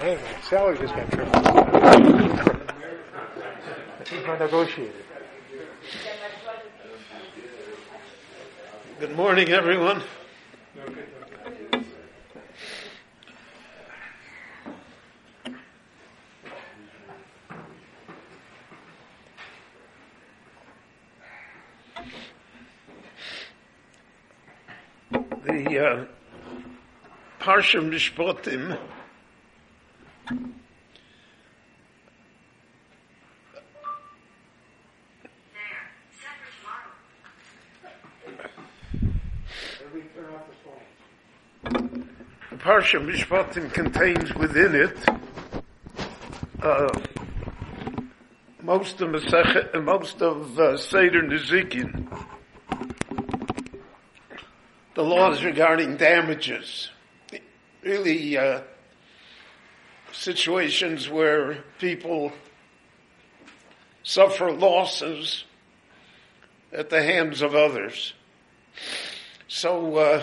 Hey, my salary just got tripled. He's my negotiator. Good morning, everyone. The uh, Parsha Mishpatim The Parsha Mishpatim contains within it uh, most of Masech, most of uh, Seder Nezikin, the laws regarding damages, really uh, situations where people suffer losses at the hands of others. So uh,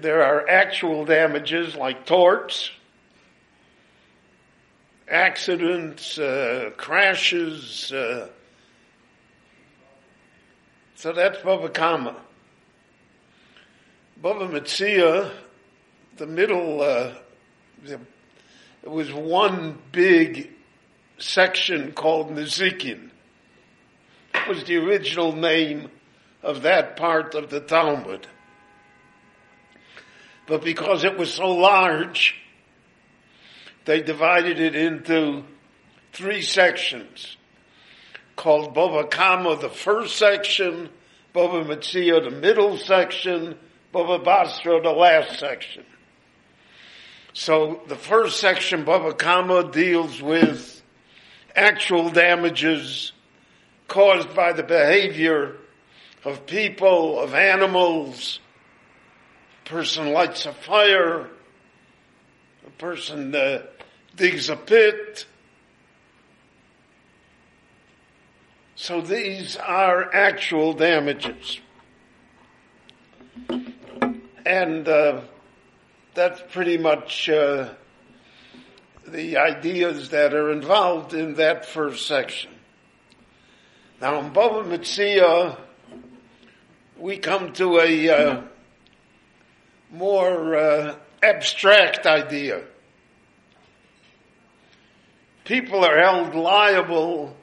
there are actual damages like torts, accidents, uh, crashes. Uh, so that's Bava Kama. Bava Metzia, the middle, uh, it was one big section called Nezikin. It was the original name of that part of the Talmud. But because it was so large, they divided it into three sections called Bava Kama, the first section, Bava Metzia, the middle section, Bava Basra, the last section. So the first section, Bava Kama, deals with actual damages caused by the behavior of people, of animals, A person lights a fire, a person uh, digs a pit. So these are actual damages. And uh, that's pretty much uh, the ideas that are involved in that first section. Now in Bava Metzia, we come to a uh, more uh, abstract idea. People are held liable,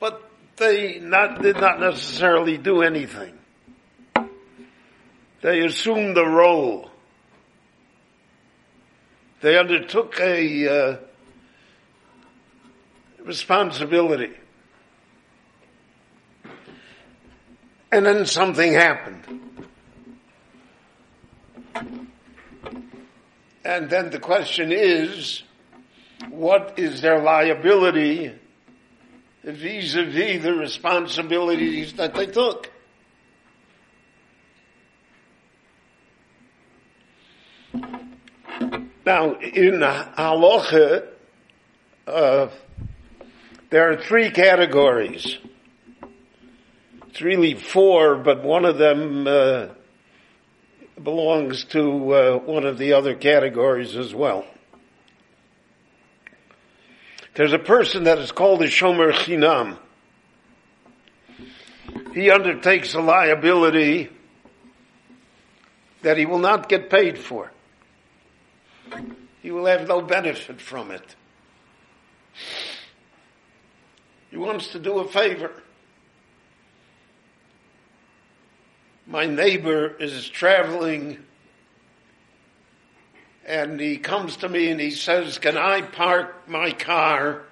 but they not, did not necessarily do anything. They assumed the role. They undertook a uh, responsibility. And then something happened. And then the question is, what is their liability vis-a-vis the responsibilities that they took? Now, in halacha, uh, there are three categories. It's really four, but one of them uh, belongs to uh, one of the other categories as well. There's a person that is called a shomer chinam. He undertakes a liability that he will not get paid for. He will have no benefit from it. He wants to do a favor. my neighbor is traveling and he comes to me and he says, can I park my car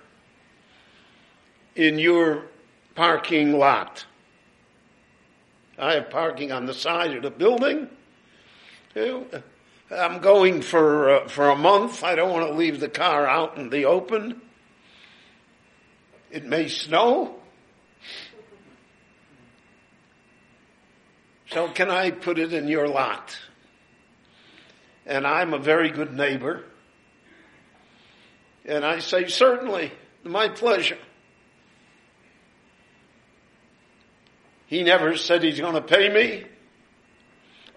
in your parking lot? I have parking on the side of the building. I'm going for, uh, for a month. I don't want to leave the car out in the open. It may snow. So can I put it in your lot? And I'm a very good neighbor. And I say, certainly, my pleasure. He never said he's going to pay me.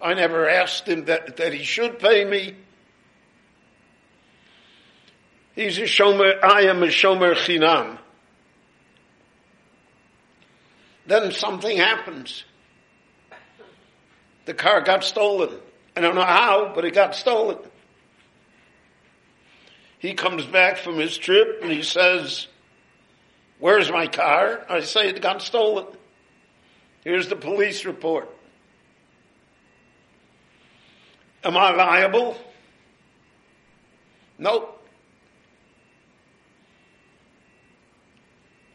I never asked him that, that he should pay me. He's a shomer, I am a shomer chinam. Then something happens. The car got stolen. I don't know how, but it got stolen. He comes back from his trip and he says, where's my car? I say it got stolen. Here's the police report. Am I liable? Nope.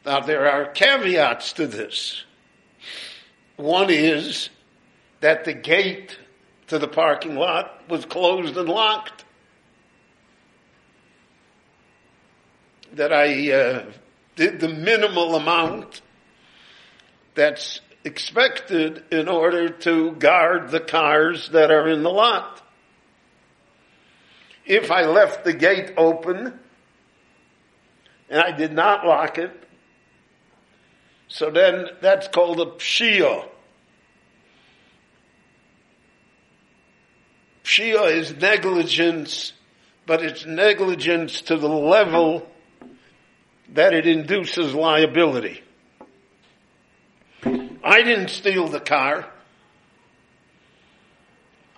Now there are caveats to this. One is that the gate to the parking lot was closed and locked. That I uh, did the minimal amount that's expected in order to guard the cars that are in the lot. If I left the gate open and I did not lock it, so then that's called a pshia. Pshia is negligence, but it's negligence to the level that it induces liability. I didn't steal the car.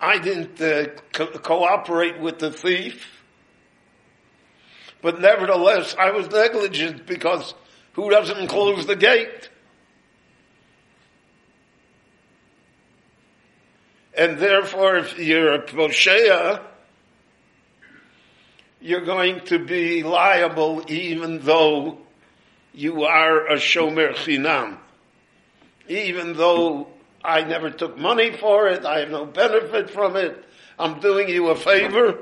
I didn't uh, co- cooperate with the thief. But nevertheless, I was negligent because who doesn't close the gate? And therefore, if you're a Poshea, you're going to be liable even though you are a Shomer Chinam. Even though I never took money for it, I have no benefit from it, I'm doing you a favor.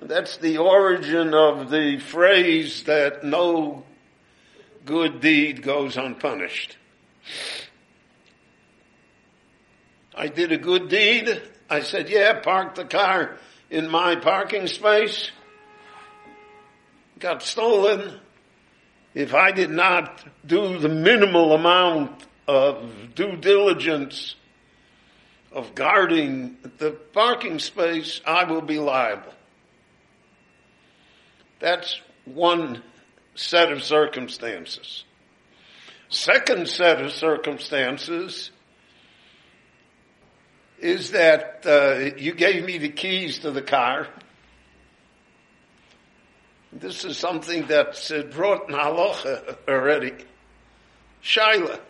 That's the origin of the phrase that no good deed goes unpunished. I did a good deed. I said, yeah, park the car in my parking space. Got stolen. If I did not do the minimal amount of due diligence of guarding the parking space, I will be liable. That's one set of circumstances. Second set of circumstances is that uh, you gave me the keys to the car. This is something that's uh, brought in halacha already. Shaila.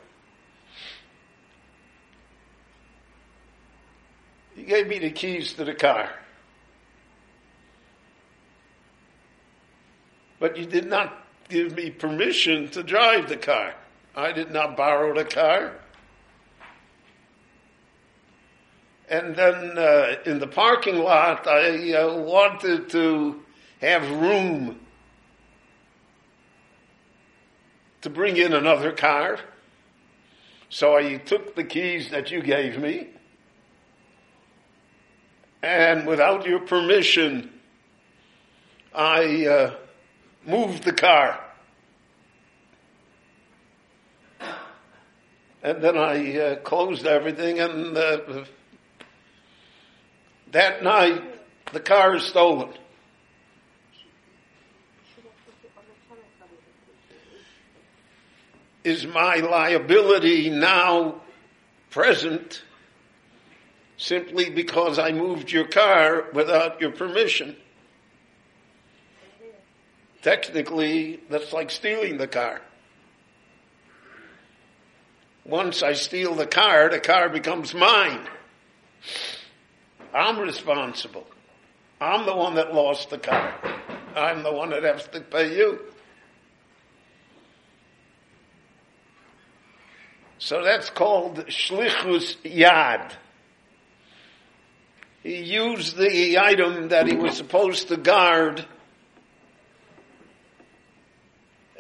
You gave me the keys to the car. But you did not give me permission to drive the car. I did not borrow the car. And then uh, in the parking lot, I uh, wanted to have room to bring in another car. So I took the keys that you gave me, and without your permission, I uh, moved the car. And then I uh, closed everything and uh, that night the car is stolen. Is my liability now present simply because I moved your car without your permission? Technically, that's like stealing the car. Once I steal the car, the car becomes mine. I'm responsible. I'm the one that lost the car. I'm the one that has to pay you. So that's called shlichus yad. He used the item that he was supposed to guard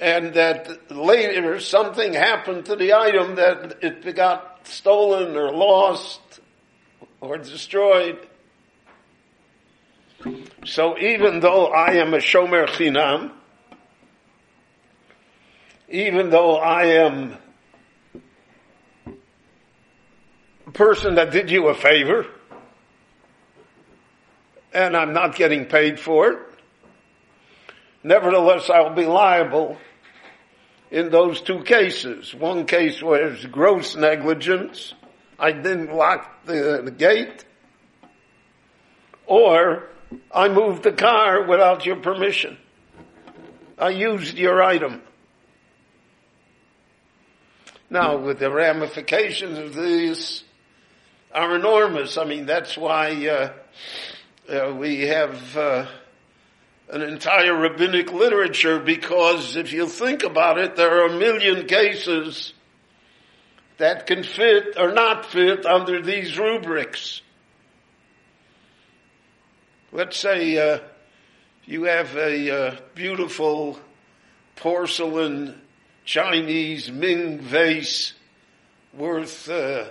and that later something happened to the item that it got stolen or lost or destroyed. So even though I am a shomer chinam, even though I am a person that did you a favor and I'm not getting paid for it. Nevertheless, I'll be liable in those two cases. One case was gross negligence. I didn't lock the, the gate. Or I moved the car without your permission. I used your item. Now, with the ramifications of these are enormous. I mean, that's why uh, uh, we have uh, an entire rabbinic literature because if you think about it, there are a million cases that can fit or not fit under these rubrics. Let's say uh, you have a uh, beautiful porcelain Chinese Ming vase worth uh,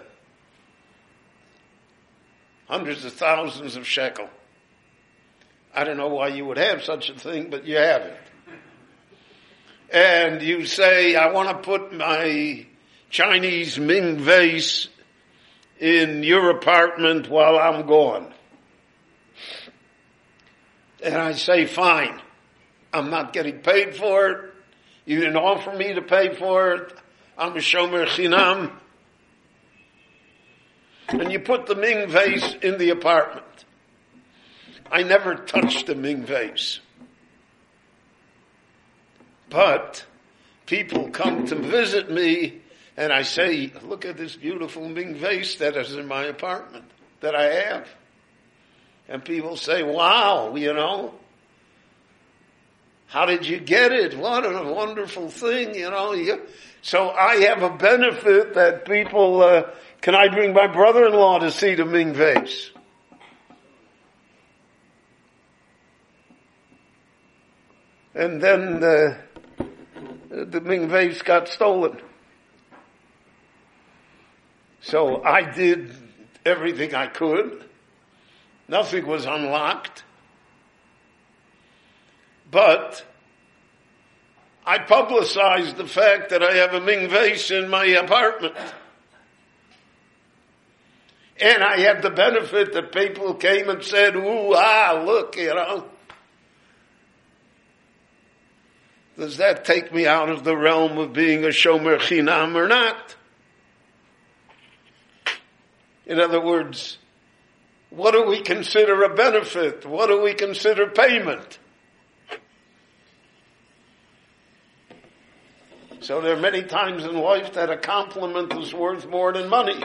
hundreds of thousands of shekel. I don't know why you would have such a thing, but you have it. And you say, I want to put my Chinese Ming vase in your apartment while I'm gone. And I say, fine. I'm not getting paid for it. You didn't offer me to pay for it. I'm a shomer chinam. And you put the Ming vase in the apartment. I never touched the Ming vase. But people come to visit me and I say, look at this beautiful Ming vase that is in my apartment that I have. And people say, wow, you know, how did you get it? What a wonderful thing, you know. So I have a benefit that people, uh, can I bring my brother-in-law to see the Ming vase? And then uh, the Ming vase got stolen. So I did everything I could. Nothing was unlocked. But I publicized the fact that I have a Ming vase in my apartment. And I had the benefit that people came and said, ooh, ah, look, you know. Does that take me out of the realm of being a shomer chinam or not? In other words, what do we consider a benefit? What do we consider payment? So there are many times in life that a compliment is worth more than money.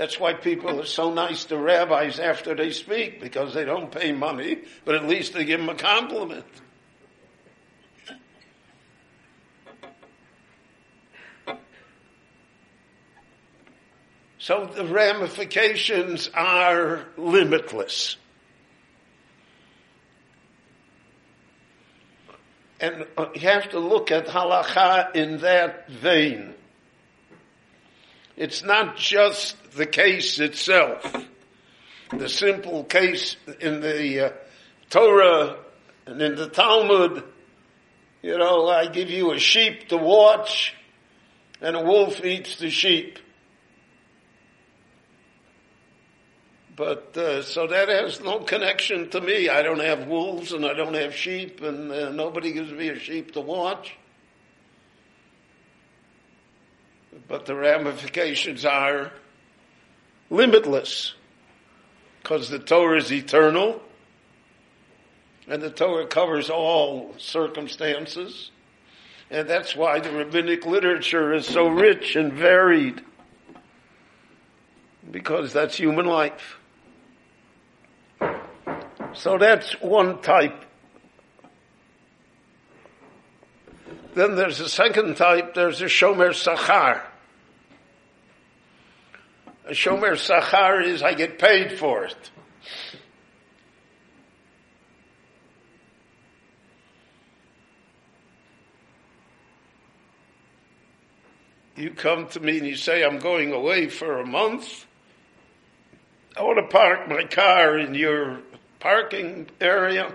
That's why people are so nice to rabbis after they speak, because they don't pay money, but at least they give them a compliment. So the ramifications are limitless. And you have to look at halacha in that vein. It's not just the case itself. The simple case in the uh, Torah and in the Talmud, you know, I give you a sheep to watch and a wolf eats the sheep. But uh, so that has no connection to me. I don't have wolves and I don't have sheep, and uh, nobody gives me a sheep to watch. But the ramifications are limitless because the Torah is eternal and the Torah covers all circumstances. And that's why the rabbinic literature is so rich and varied because that's human life. So that's one type. Then there's a second type, there's a Shomer Sachar. A shomer sachar is I get paid for it. You come to me and you say, I'm going away for a month. I want to park my car in your parking area.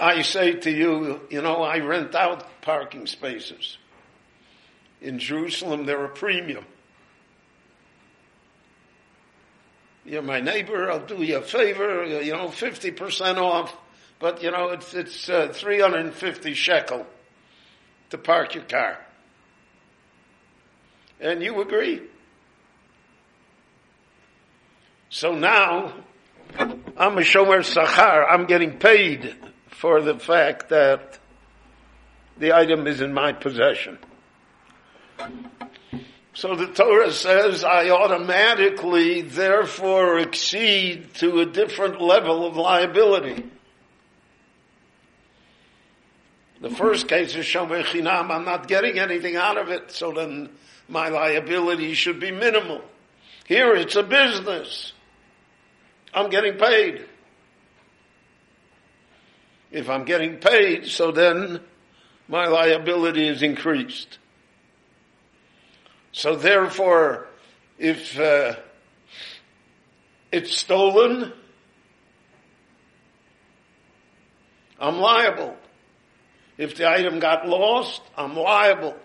I say to you, you know, I rent out parking spaces. In Jerusalem, they're a premium. You're my neighbor, I'll do you a favor, you know, 50% off, but you know, it's, it's uh, 350 shekel to park your car. And you agree. So now, I'm a shomer sachar. I'm getting paid for the fact that the item is in my possession. So the Torah says I automatically therefore exceed to a different level of liability. The first case is Shomer Chinam, I'm not getting anything out of it, so then my liability should be minimal. Here it's a business. I'm getting paid. If I'm getting paid, so then my liability is increased. So therefore, if uh, it's stolen, I'm liable. If the item got lost, I'm liable.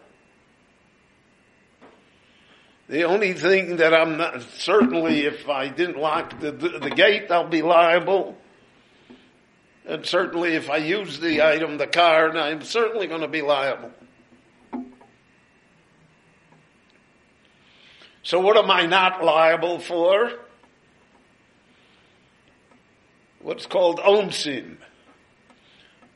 The only thing that I'm not, certainly if I didn't lock the, the, the gate, I'll be liable. And certainly if I use the item, the card, I'm certainly going to be liable. So what am I not liable for? What's called onsim.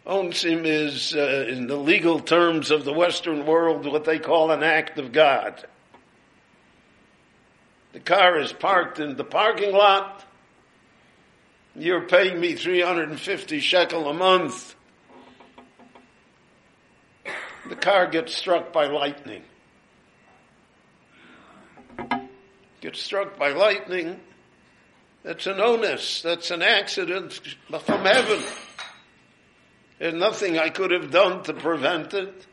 Onsim is, uh, in the legal terms of the Western world, what they call an act of God. The car is parked in the parking lot. You're paying me 350 shekel a month. The car gets struck by lightning. Gets struck by lightning. That's an onus. That's an accident from heaven. There's nothing I could have done to prevent it.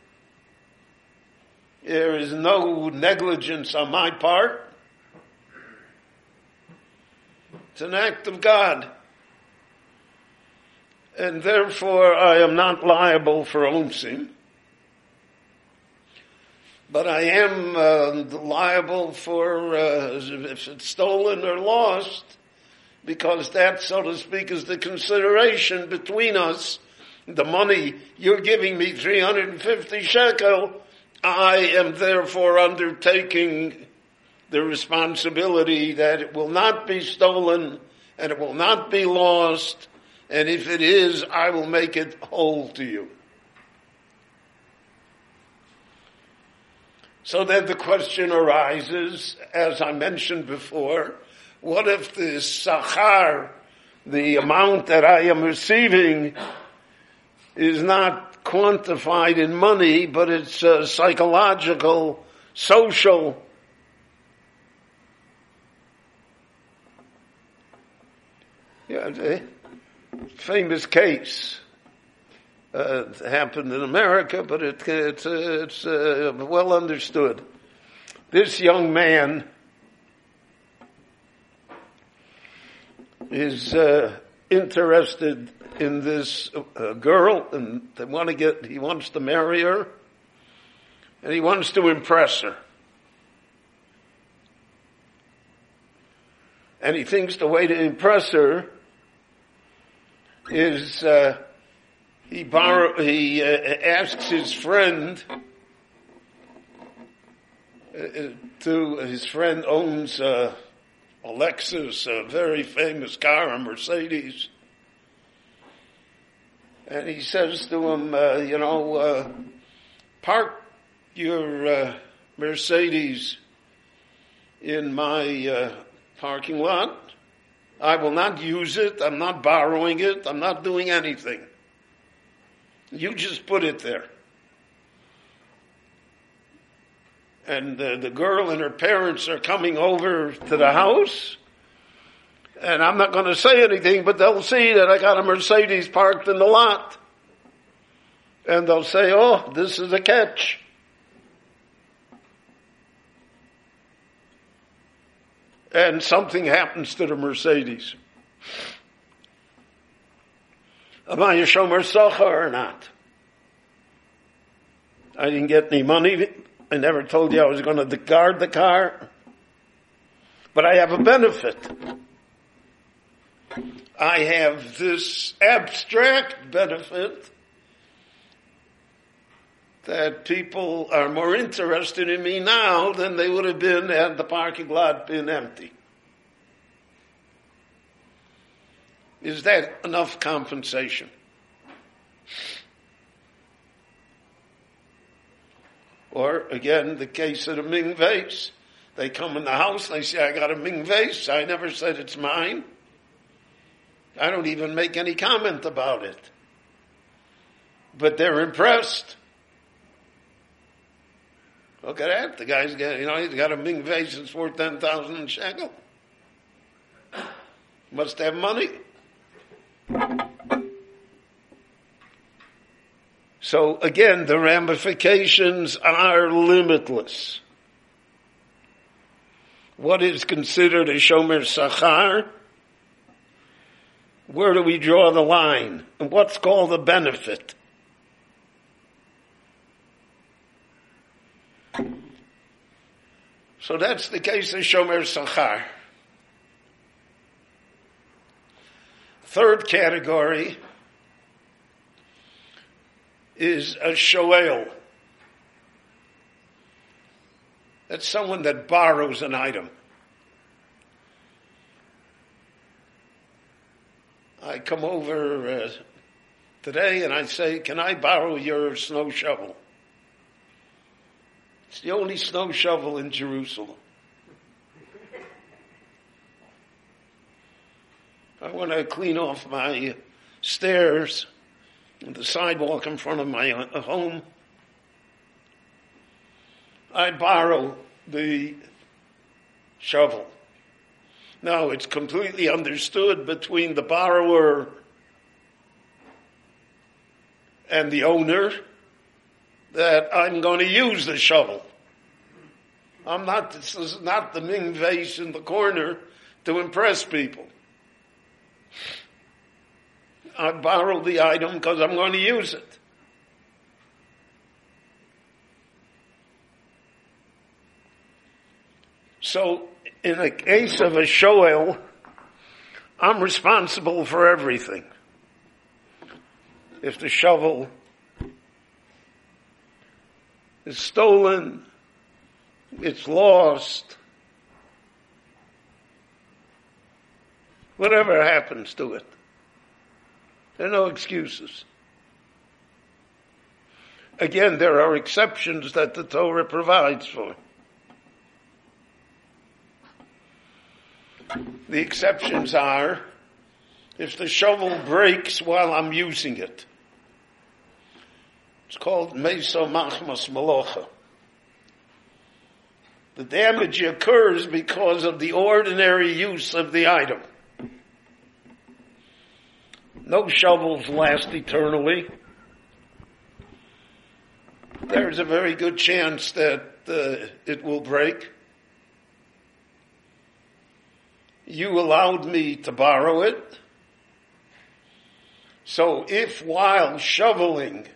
There is no negligence on my part. It's an act of God. And therefore I am not liable for onsim. But I am uh, liable for uh, if it's stolen or lost, because that, so to speak, is the consideration between us. The money you're giving me 350 shekel, I am therefore undertaking the responsibility that it will not be stolen and it will not be lost. And if it is, I will make it whole to you. So then the question arises, as I mentioned before, what if the sachar, the amount that I am receiving, is not quantified in money, but it's uh, psychological, social, Yeah, famous case uh, happened in America, but it, it's, uh, it's uh, well understood. This young man is uh, interested in this uh, girl, and they want to get. He wants to marry her, and he wants to impress her. And he thinks the way to impress her is uh, he borrow, he uh, asks his friend uh, to his friend owns uh, a Lexus, a very famous car, a Mercedes, and he says to him, uh, you know, uh, park your Mercedes in my parking lot I will not use it. I'm not borrowing it. I'm not doing anything. You just put it there. And uh, the girl and her parents are coming over to the house. And I'm not going to say anything, but they'll see that I got a Mercedes parked in the lot. And they'll say, oh, this is a catch. and something happens to the Mercedes. Am I a Shomer Sachar or not? I didn't get any money I never told you I was going to guard the car, but I have a benefit. I have this abstract benefit that people are more interested in me now than they would have been had the parking lot been empty. Is that enough compensation? Or again, the case of the Ming vase. They come in the house, they say, I got a Ming vase. I never said it's mine. I don't even make any comment about it. But they're impressed. Look at that. The guy's got, you know, he's got a Ming vase that's worth 10,000 shekel. Must have money. So again, the ramifications are limitless. What is considered a shomer sachar? Where do we draw the line? And what's called a benefit? So that's the case of shomer sachar. Third category is a shoel. That's someone that borrows an item. I come over uh, today and I say, Can I borrow your snow shovel? It's the only snow shovel in Jerusalem. I want to clean off my stairs and the sidewalk in front of my uh, home. I borrow the shovel. Now it's completely understood between the borrower and the owner that I'm going to use the shovel. I'm not, this is not the Ming vase in the corner to impress people. I borrowed the item because I'm going to use it. So, in the case of a shoel, I'm responsible for everything. If the shovel is stolen, it's lost, whatever happens to it. There are no excuses. Again, there are exceptions that the Torah provides for. The exceptions are if the shovel breaks while I'm using it. It's called meso machmas malocha. The damage occurs because of the ordinary use of the item. No shovels last eternally. There's a very good chance that uh, it will break. You allowed me to borrow it. So if while shoveling,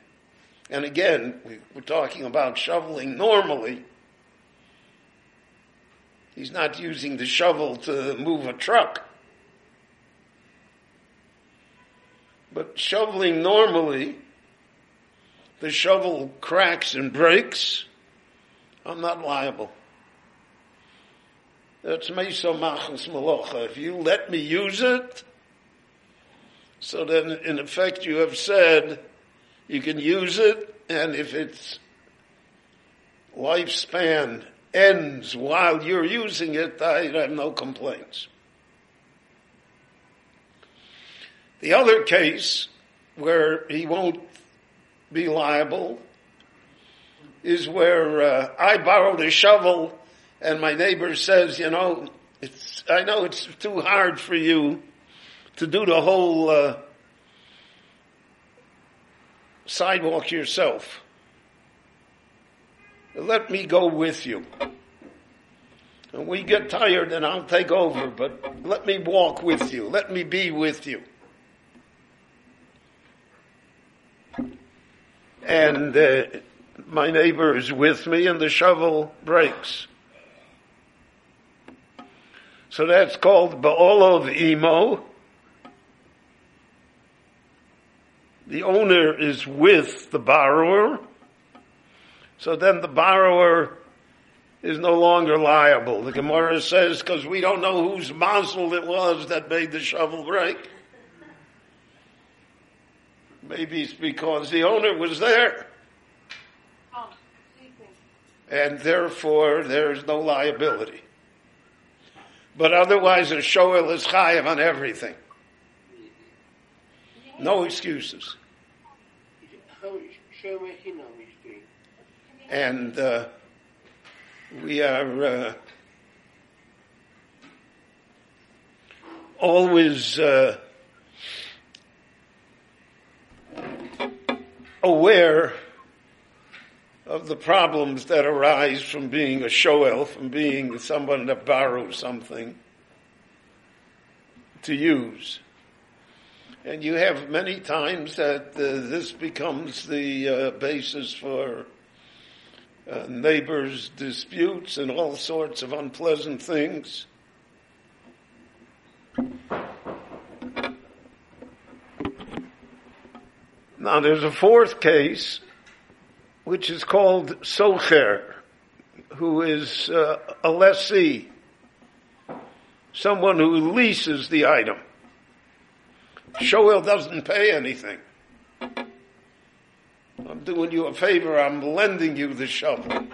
and again, we're talking about shoveling normally, he's not using the shovel to move a truck. But shoveling normally, the shovel cracks and breaks, I'm not liable. That's meso machmas malocha. If you let me use it, so then in effect you have said you can use it, and if its lifespan ends while you're using it, I have no complaints. The other case where he won't be liable is where uh, I borrowed a shovel and my neighbor says, you know, it's, I know it's too hard for you to do the whole uh, sidewalk yourself. Let me go with you. And we get tired and I'll take over, but let me walk with you. Let me be with you. And uh, my neighbor is with me and the shovel breaks. So that's called Ba'olov Imo. The owner is with the borrower. So then the borrower is no longer liable. The Gemara says, because we don't know whose mazel it was that made the shovel break. Maybe it's because the owner was there. And therefore there's no liability. But otherwise a shoel is chayav on everything. No excuses. And uh, we are uh, always uh, aware of the problems that arise from being a shoel, from being someone that borrows something to use. And you have many times that uh, this becomes the uh, basis for uh, neighbors' disputes and all sorts of unpleasant things. Now there's a fourth case which is called Socher, who is uh, a lessee, someone who leases the item. Shoel doesn't pay anything. I'm doing you a favor, I'm lending you the shovel.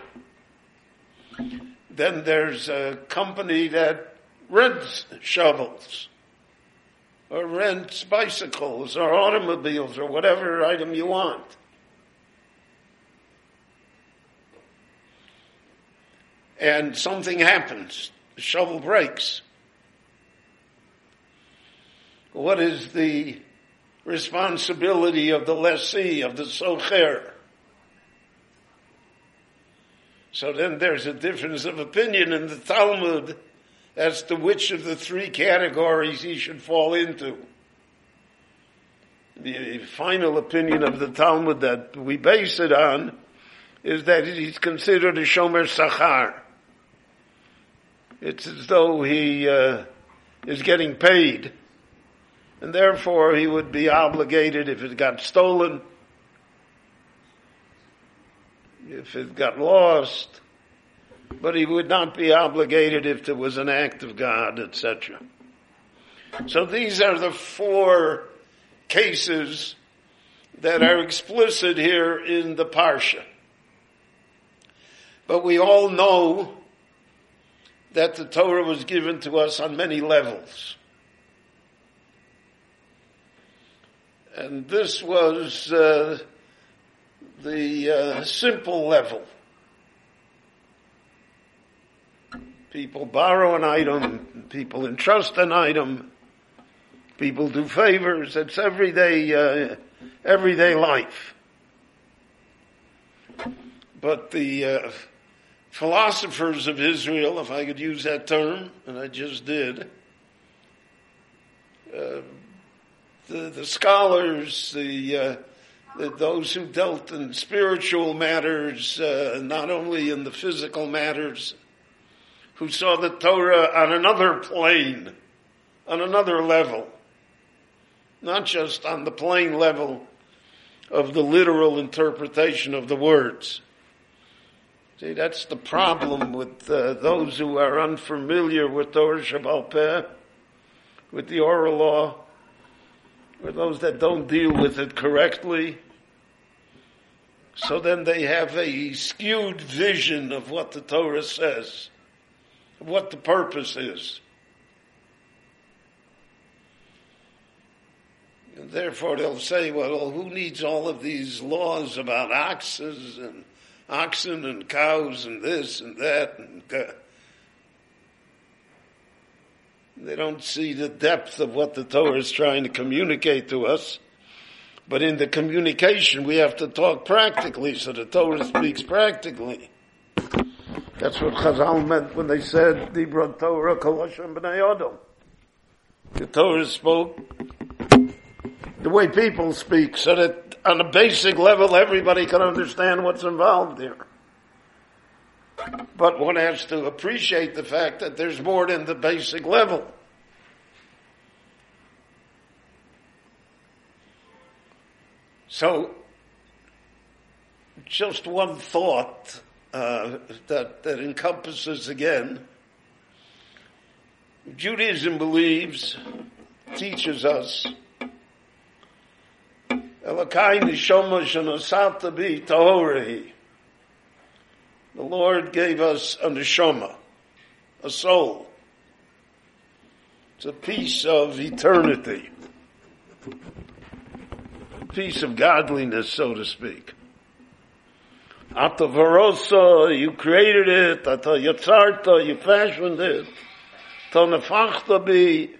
Then there's a company that rents shovels, or rents bicycles, or automobiles, or whatever item you want. and something happens. The shovel breaks. What is the responsibility of the lessee, of the socher? So then there's a difference of opinion in the Talmud as to which of the three categories he should fall into. The final opinion of the Talmud that we base it on is that he's considered a shomer sachar. It's as though he uh, is getting paid, and therefore he would be obligated if it got stolen, if it got lost, but he would not be obligated if there was an act of God, etc. So these are the four cases that are explicit here in the Parsha. But we all know that the Torah was given to us on many levels. And this was uh, the uh, simple level. People borrow an item, people entrust an item, people do favors. It's everyday, uh, everyday life. But the uh, philosophers of Israel, if I could use that term, and I just did, uh, the, the scholars, the, uh, those who dealt in spiritual matters, uh, not only in the physical matters, who saw the Torah on another plane, on another level, not just on the plain level of the literal interpretation of the words. See, that's the problem with uh, those who are unfamiliar with Torah Shebaal Peh, with the oral law, or those that don't deal with it correctly. So then they have a skewed vision of what the Torah says, what the purpose is. And therefore they'll say, well, who needs all of these laws about oxes and oxen and cows and this and that. And they don't see the depth of what the Torah is trying to communicate to us. But in the communication, we have to talk practically, so the Torah speaks practically. That's what Chazal meant when they said, Dibra Torah Kilshon B'nai Adam. The Torah spoke the way people speak, so that on a basic level, everybody can understand what's involved here. But one has to appreciate the fact that there's more than the basic level. So, just one thought uh, that, that encompasses again. Judaism believes, teaches us, Elakai nishoma shenasata bi tahorehi. The Lord gave us a neshama, a soul. It's a piece of eternity, a piece of godliness, so to speak. Ata varosa, you created it. Yatzarta, you fashioned it. Ta nefachta bi,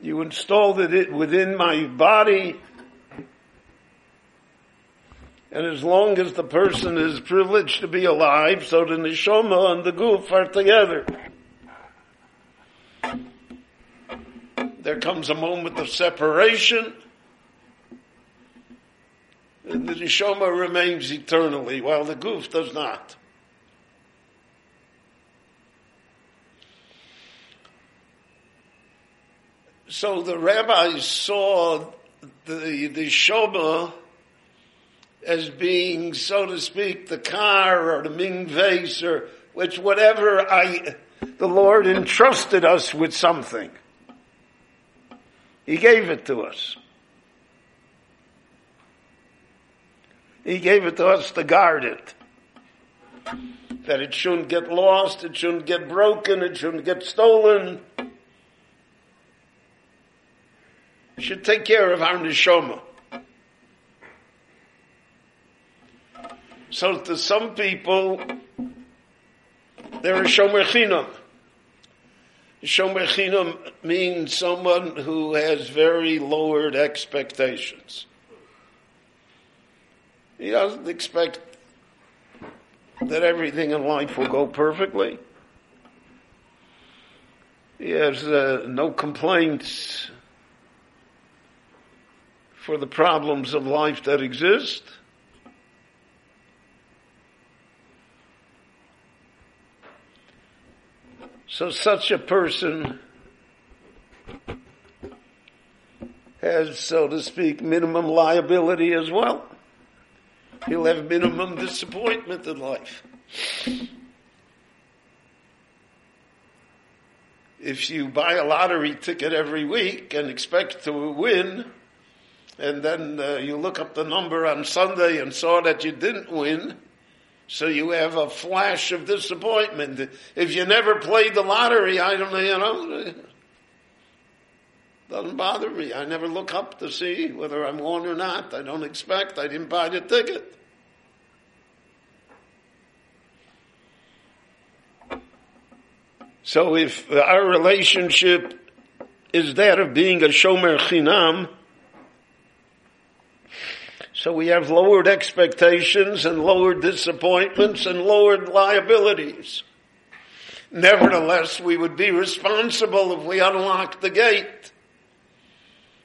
you installed it within my body. And as long as the person is privileged to be alive, so the neshama and the goof are together. There comes a moment of separation, the neshama remains eternally, while the goof does not. So the rabbis saw the, shoma as being, so to speak, the car or the ming vase or which whatever I, the Lord entrusted us with something. He gave it to us. He gave it to us to guard it. That it shouldn't get lost, it shouldn't get broken, it shouldn't get stolen. Should take care of our neshama. So to some people, they're a shomer chinam. Shomer chinam means someone who has very lowered expectations. He doesn't expect that everything in life will go perfectly. He has uh, no complaints for the problems of life that exist. So such a person has, so to speak, minimum liability as well. He'll have minimum disappointment in life. If you buy a lottery ticket every week and expect to win, and then uh, you look up the number on Sunday and saw that you didn't win, so you have a flash of disappointment. If you never played the lottery, I don't know, you know, doesn't bother me. I never look up to see whether I'm won or not. I don't expect. I didn't buy the ticket. So if our relationship is that of being a shomer chinam, so we have lowered expectations and lowered disappointments and lowered liabilities. Nevertheless, we would be responsible if we unlock the gate.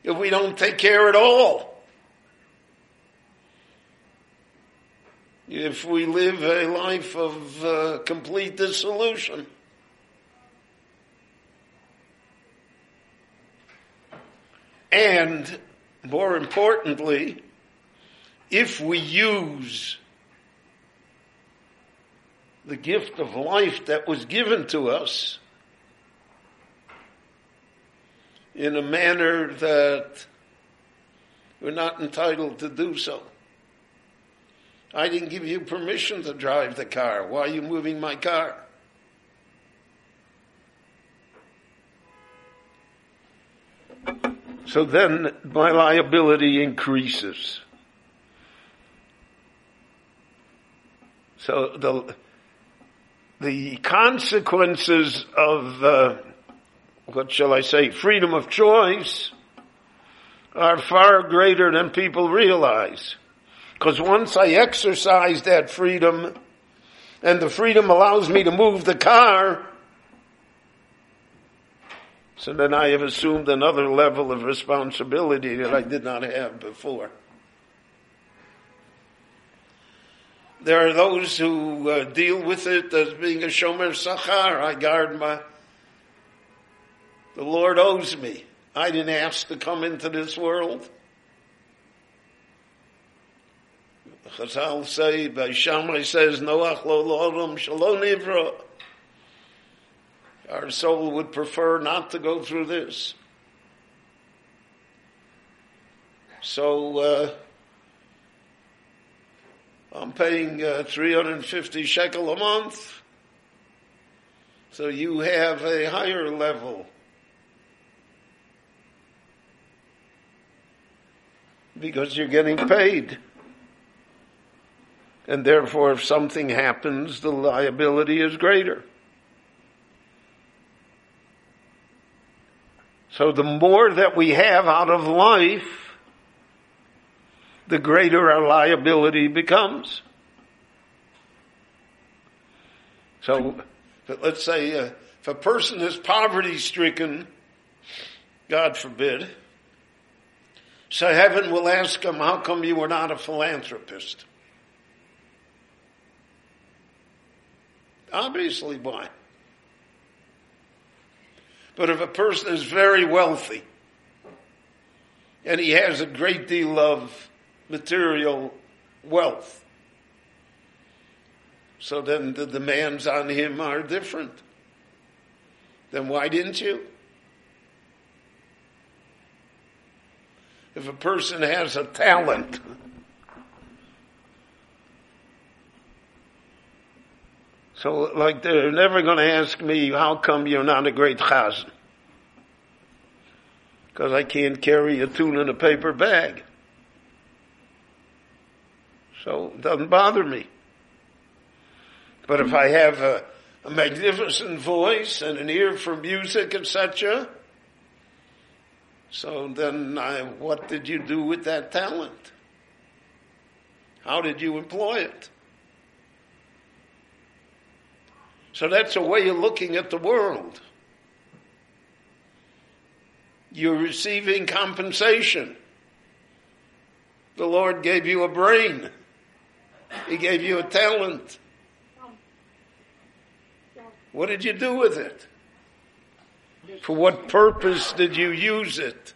If we don't take care at all. If we live a life of uh, complete dissolution. And more importantly, if we use the gift of life that was given to us in a manner that we're not entitled to do so. I didn't give you permission to drive the car. Why are you moving my car? So then my liability increases. So the the consequences of uh, what shall I say, freedom of choice, are far greater than people realize. Because once I exercise that freedom, and the freedom allows me to move the car, So then I have assumed another level of responsibility that I did not have before. There are those who uh, deal with it as being a shomer sachar. I guard my, the Lord owes me. I didn't ask to come into this world. Chazal say, by Shammai says, Noach lo lo'olam shalom. Our soul would prefer not to go through this. So, uh, I'm paying uh, 350 shekel a month. So you have a higher level. Because you're getting paid. And therefore, if something happens, the liability is greater. So the more that we have out of life, the greater our liability becomes. So let's say uh, if a person is poverty stricken, God forbid, so heaven will ask him, how come you were not a philanthropist? Obviously, why? But if a person is very wealthy and he has a great deal of material wealth, so then the demands on him are different. Then why didn't you? If a person has a talent, So, like, they're never going to ask me, how come you're not a great chazan? Because I can't carry a tune in a paper bag. So, it doesn't bother me. But if I have a, a magnificent voice and an ear for music, etc., so then I, what did you do with that talent? How did you employ it? So that's a way of looking at the world. You're receiving compensation. The Lord gave you a brain. He gave you a talent. What did you do with it? For what purpose did you use it?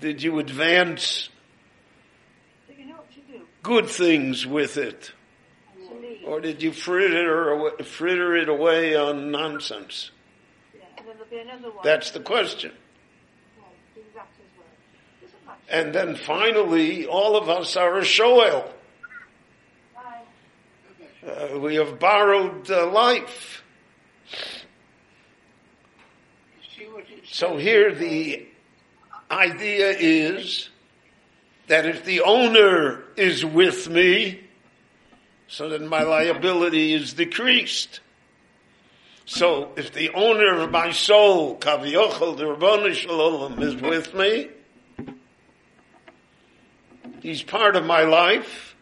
Did you advance good things with it? Or did you fritter, fritter it away on nonsense? That's the question. And then finally, all of us are a shoel. Uh, we have borrowed uh, life. So here the idea is that if the owner is with me, so that my liability is decreased. So if the owner of my soul, Kaviochel, the Shalom, is with me, he's part of my life.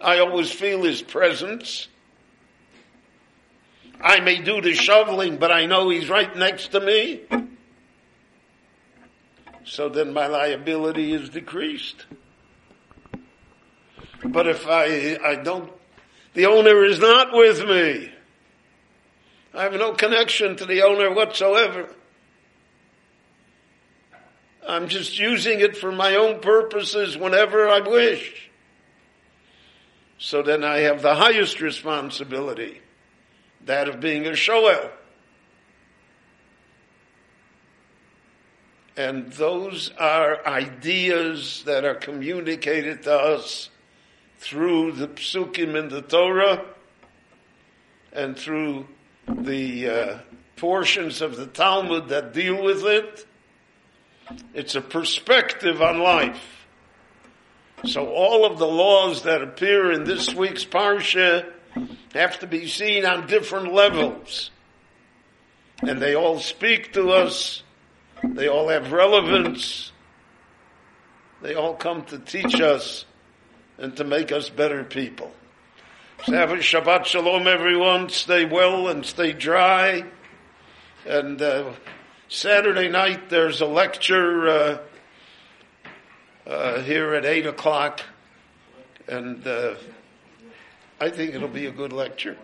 I always feel his presence. I may do the shoveling, but I know he's right next to me. So then my liability is decreased. But if I, I don't, the owner is not with me. I have no connection to the owner whatsoever. I'm just using it for my own purposes whenever I wish. So then I have the highest responsibility, that of being a shoel. And those are ideas that are communicated to us through the psukim in the Torah and through the uh, portions of the Talmud that deal with it. It's a perspective on life. So all of the laws that appear in this week's parsha have to be seen on different levels. And they all speak to us. They all have relevance. They all come to teach us and to make us better people. So have a Shabbat Shalom everyone. Stay well and stay dry. And uh, Saturday night there's a lecture uh, uh, here at eight o'clock, and uh, I think it'll be a good lecture.